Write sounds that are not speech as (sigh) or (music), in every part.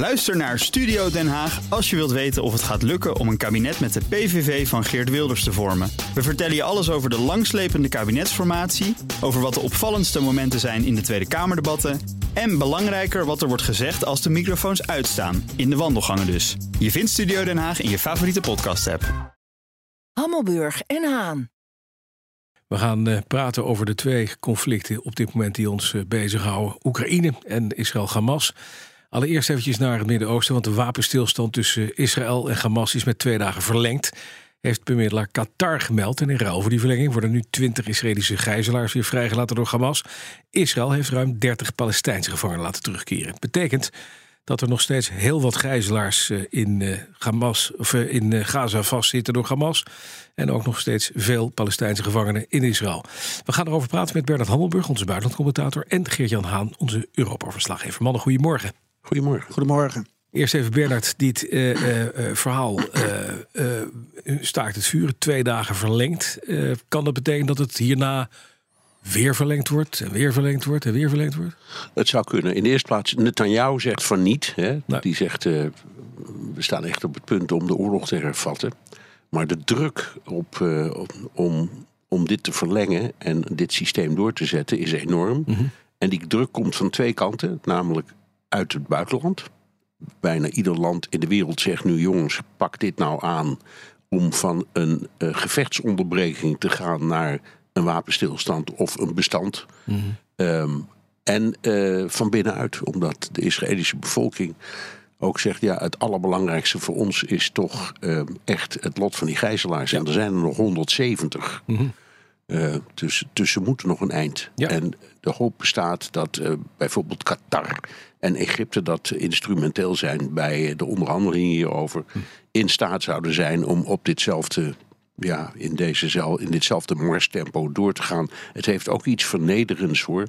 Luister naar Studio Den Haag als je wilt weten of het gaat lukken om een kabinet met de PVV van Geert Wilders te vormen. We vertellen je alles over de langslepende kabinetsformatie, over wat de opvallendste momenten zijn in de Tweede Kamerdebatten en belangrijker wat er wordt gezegd als de microfoons uitstaan, in de wandelgangen dus. Je vindt Studio Den Haag in je favoriete podcast-app. Hammelburg en Haan. We gaan uh, praten over de twee conflicten op dit moment die ons uh, bezighouden: Oekraïne en Israël-Hamas. Allereerst eventjes naar het Midden-Oosten, want de wapenstilstand tussen Israël en Hamas is met twee dagen verlengd. Heeft bemiddelaar Qatar gemeld. En in ruil voor die verlenging worden nu 20 Israëlische gijzelaars weer vrijgelaten door Hamas. Israël heeft ruim 30 Palestijnse gevangenen laten terugkeren. Het betekent dat er nog steeds heel wat gijzelaars eh, in, Hamas, of in Gaza vastzitten door Hamas. En ook nog steeds veel Palestijnse gevangenen in Israël. We gaan erover praten met Bernard Hammelburg, onze buitenlandcommentator. En Geert-Jan Haan, onze Europa-verslaggever. Mannen, goedemorgen. Goedemorgen. Goedemorgen. Eerst even Bernard, dit uh, uh, verhaal uh, staakt het vuur, twee dagen verlengd. kan dat betekenen dat het hierna weer verlengd wordt en weer verlengd wordt en weer verlengd wordt? Het zou kunnen. In de eerste plaats, Netanyahu zegt van niet. Hè? Nou. Die zegt, we staan echt op het punt om de oorlog te hervatten. Maar de druk op, om, om dit te verlengen en dit systeem door te zetten is enorm. Mm -hmm. En die druk komt van twee kanten, namelijk uit het buitenland. Bijna ieder land in de wereld zegt nu: jongens, pak dit nou aan om van een uh, gevechtsonderbreking te gaan naar een wapenstilstand of een bestand. Mm -hmm. um, en uh, van binnenuit, omdat de Israëlische bevolking ook zegt: ja, het allerbelangrijkste voor ons is toch uh, echt het lot van die gijzelaars. Ja. En er zijn er nog 170. Mm -hmm. Uh, dus, dus ze moeten nog een eind. Ja. En de hoop bestaat dat uh, bijvoorbeeld Qatar en Egypte, dat instrumenteel zijn bij de onderhandelingen hierover, hm. in staat zouden zijn om op ditzelfde. Ja, in, deze, in ditzelfde marstempo door te gaan. Het heeft ook iets vernederends hoor.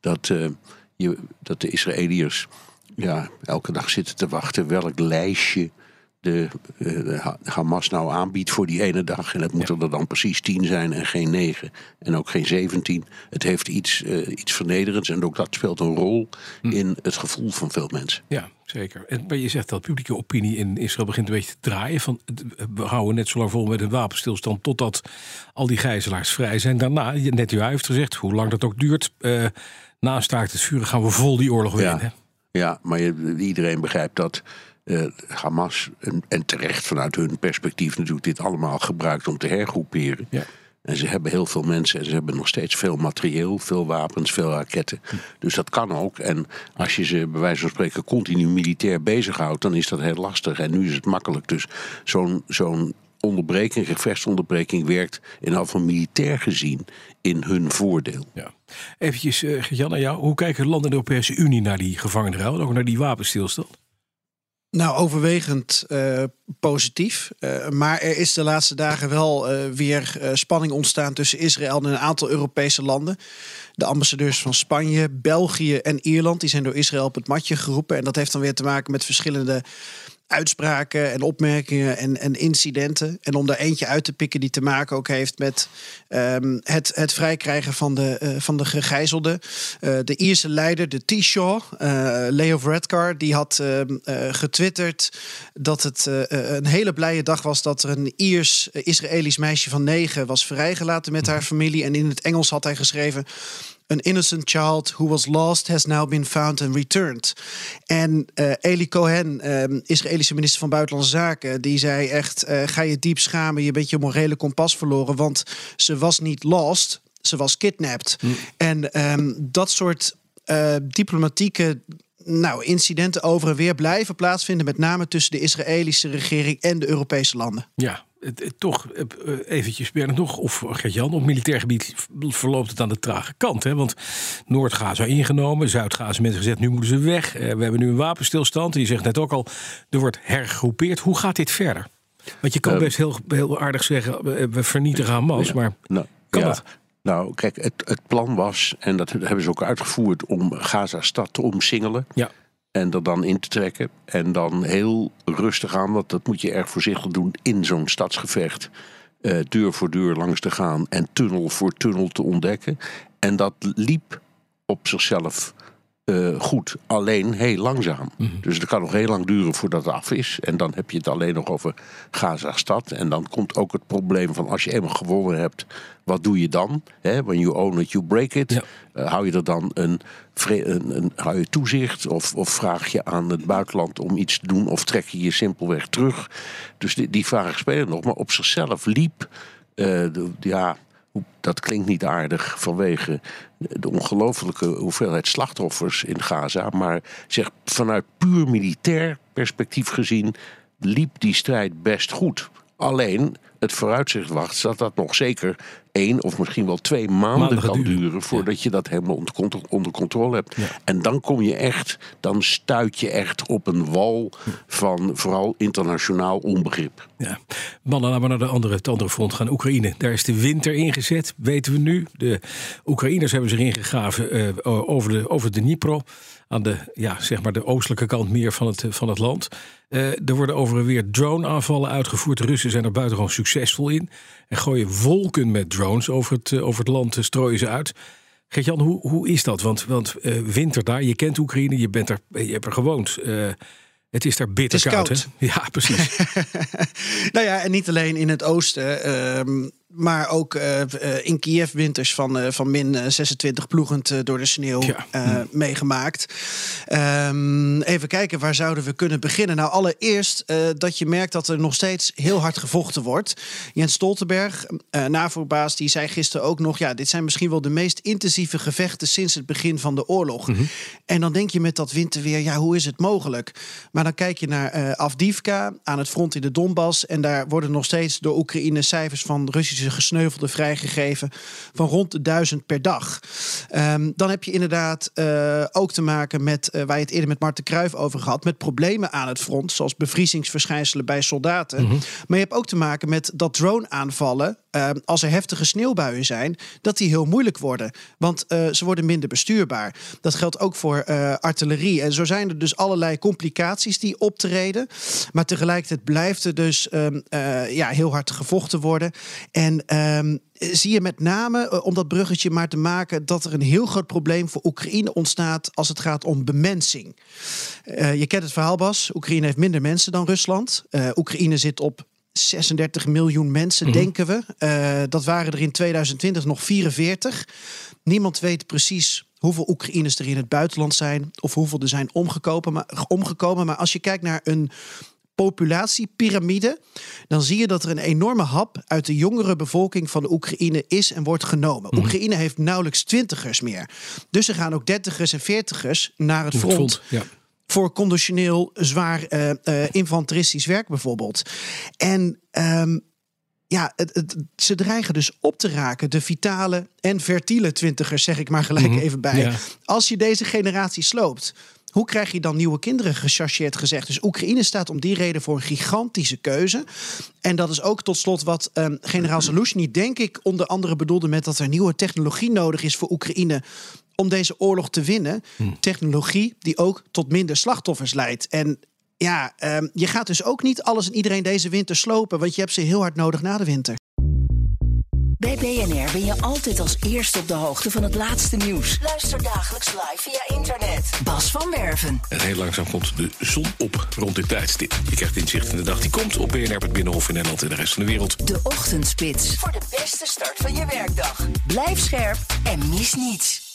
Dat, uh, je, dat de Israëliërs ja, elke dag zitten te wachten welk lijstje de, uh, Hamas nou aanbiedt voor die ene dag. En het moeten ja. er dan precies tien zijn en geen negen. En ook geen zeventien. Het heeft iets, uh, iets vernederends. En ook dat speelt een rol hm. in het gevoel van veel mensen. Ja, zeker. En, maar je zegt dat publieke opinie in Israël begint een beetje te draaien. Van, we houden net zo lang vol met een wapenstilstand... totdat al die gijzelaars vrij zijn. Daarna, net u heeft gezegd, hoe lang dat ook duurt... Uh, na staakt het vuren gaan we vol die oorlog ja. winnen. Ja, maar je, iedereen begrijpt dat... Uh, Hamas, en, en, terecht vanuit hun perspectief natuurlijk, dit allemaal gebruikt om te hergroeperen. Ja. En ze hebben heel veel mensen en ze hebben nog steeds veel materieel, veel wapens, veel raketten. Hm. Dus dat kan ook. En als je ze bij wijze van spreken continu militair bezighoudt, dan is dat heel lastig. En nu is het makkelijk. Dus zo'n zo'n onderbreking, gevechtsonderbreking werkt in ieder geval militair gezien in hun voordeel. Ja. Eventjes, uh, Jan, naar jou. Hoe kijken landen in de Europese Unie naar die gevangenenruil, ook naar die wapenstilstand? Nou, overwegend uh, positief. Uh, maar er is de laatste dagen wel uh, weer spanning ontstaan tussen Israël en een aantal Europese landen. De ambassadeurs van Spanje, België en Ierland die zijn door Israël op het matje geroepen. En dat heeft dan weer te maken met verschillende uitspraken en opmerkingen en, en incidenten. En om daar eentje uit te pikken die te maken ook heeft met um, het, het vrijkrijgen van de, uh, van de gegijzelden. Uh, de Ierse leider, de Taoiseach, uh, Leo Varadkar, die had getwitterd dat het een hele blije dag was dat er een Iers-Israëlisch meisje van negen was vrijgelaten met haar familie. En in het Engels had hij geschreven An innocent child who was lost has now been found and returned. En uh, Eli Cohen, um, Israëlische minister van Buitenlandse Zaken, die zei echt: uh, ga je diep schamen, je bent je morele kompas verloren, want ze was niet lost, ze was kidnapped. Mm. En um, dat soort uh, diplomatieke nou, incidenten over en weer blijven plaatsvinden, met name tussen de Israëlische regering en de Europese landen. Ja, het, het, toch eventjes Bernard nog, of Gert-Jan, op militair gebied verloopt het aan de trage kant. Hè? Want Noord-Gaza ingenomen, Zuid-Gaza mensen gezegd, nu moeten ze weg. we hebben nu een wapenstilstand. Je zegt net ook al, er wordt hergroepeerd. Hoe gaat dit verder? Want je kan uh, best heel, heel aardig zeggen, we vernietigen Hamas, ja, maar nou, kan ja. dat? Nou, kijk, het, het, plan was, en dat hebben ze ook uitgevoerd, om Gaza-stad te omsingelen. Ja. En er dan in te trekken. En dan heel rustig aan, want dat moet je erg voorzichtig doen in zo'n stadsgevecht. Uh, deur voor deur langs te gaan en tunnel voor tunnel te ontdekken. En dat liep op zichzelf eh, goed, alleen heel langzaam. Mhm. Dus het kan nog heel lang duren voordat het af is. En dan heb je het alleen nog over Gaza-stad. En dan komt ook het probleem van als je eenmaal gewonnen hebt, wat doe je dan? Hè, when you own it, you break it. Ja. Eh, hou je er dan een, een, een hou je toezicht? Of, of vraag je aan het buitenland om iets te doen? Of trek je je simpelweg terug? Dus die, die vragen spelen nog. Maar op zichzelf liep, eh, de, ja, dat klinkt niet aardig vanwege de ongelofelijke hoeveelheid slachtoffers in Gaza. Maar zeg, vanuit puur militair perspectief gezien liep die strijd best goed. Alleen het vooruitzicht wacht dat dat nog zeker één of misschien wel twee maanden, kan duren. duren voordat je dat helemaal onder, contro- onder controle hebt. Ja. En dan kom je echt, dan stuit je echt op een wal van vooral internationaal onbegrip. Ja. Mannen, laten we naar de andere, het andere front gaan. Oekraïne. Daar is de winter ingezet, weten we nu. De Oekraïners hebben zich ingegraven eh, over, de, over de Dnipro. Aan de, ja, zeg maar de oostelijke kant meer van het, van het land. Eh, er worden over en weer drone-aanvallen uitgevoerd. De Russen zijn er buitengewoon succesvol in. En gooien wolken met drones over het, eh, over het land, eh, strooien ze uit. Gert-Jan, hoe, hoe is dat? Want, want eh, winter daar, je kent Oekraïne, je, bent er, je hebt er gewoond. Het is daar bitter koud. hè? (laughs) Ja, precies. (laughs) nou ja, en niet alleen in het oosten, ehm, maar ook eh, eh, in Kiev winters van, eh, van min eh, 26 ploegend door de sneeuw Ja. eh, meegemaakt. Ehm, even kijken, waar zouden we kunnen beginnen? Nou, allereerst dat je merkt dat er nog steeds heel hard gevochten wordt. Jens Stoltenberg, NAVO-baas, die zei gisteren ook nog... ja, dit zijn misschien wel de meest intensieve gevechten sinds het begin van de oorlog. En dan denk je met dat winterweer, ja, hoe is het mogelijk? Maar dan kijk je naar Afdivka, aan het front in de Donbass... en daar worden nog steeds door Oekraïne cijfers van Russische gesneuvelden vrijgegeven... van rond de duizend per dag. Ehm, dan heb je inderdaad eh, ook te maken met, eh, waar je het eerder met Marten Kruijf over gehad... met problemen aan het front, zoals bevriezingsverschijnselen bij soldaten. Maar je hebt ook te maken met dat drone-aanvallen... eh, als er heftige sneeuwbuien zijn, dat die heel moeilijk worden. Want eh, ze worden minder bestuurbaar. Dat geldt ook voor eh, artillerie. En zo zijn er dus allerlei complicaties die optreden. Maar tegelijkertijd blijft er dus ehm, eh, ja, heel hard gevochten worden. En ehm, zie je met name, om dat bruggetje maar te maken... dat er een heel groot probleem voor Oekraïne ontstaat... als het gaat om bemensing. Je kent het verhaal, Bas. Oekraïne heeft minder mensen dan Rusland. Oekraïne zit op 36 miljoen mensen, denken we. Eh, dat waren er in 2020 nog 44. Niemand weet precies hoeveel Oekraïners er in het buitenland zijn... of hoeveel er zijn omgekomen. Maar, omgekomen. maar als je kijkt naar een populatiepyramide, dan zie je dat er een enorme hap uit de jongere bevolking van de Oekraïne is en wordt genomen. Oekraïne heeft nauwelijks twintigers meer. Dus er gaan ook dertigers en veertigers naar het Op het front front, ja. Voor conditioneel zwaar eh, eh, infanteristisch werk bijvoorbeeld. En ehm, ja, het, het- ze dreigen dus op te raken, de vitale en fertiele twintigers, zeg ik maar gelijk even bij. Ja. Als je deze generatie sloopt. Hoe krijg je dan nieuwe kinderen gechargeerd gezegd? Dus Oekraïne staat om die reden voor een gigantische keuze. En dat is ook tot slot wat ehm, generaal Zelensky, denk ik, onder andere bedoelde met dat er nieuwe technologie nodig is voor Oekraïne om deze oorlog te winnen. Technologie die ook tot minder slachtoffers leidt. En ja, ehm, je gaat dus ook niet alles en iedereen deze winter slopen, want je hebt ze heel hard nodig na de winter. Bij BNR ben je altijd als eerste op de hoogte van het laatste nieuws. Luister dagelijks live via internet. Bas van Werven. En heel langzaam komt de zon op rond dit tijdstip. Je krijgt inzicht in de dag die komt op BNR, het Binnenhof in Nederland en de rest van de wereld. De Ochtendspits. Voor de beste start van je werkdag. Blijf scherp en mis niets.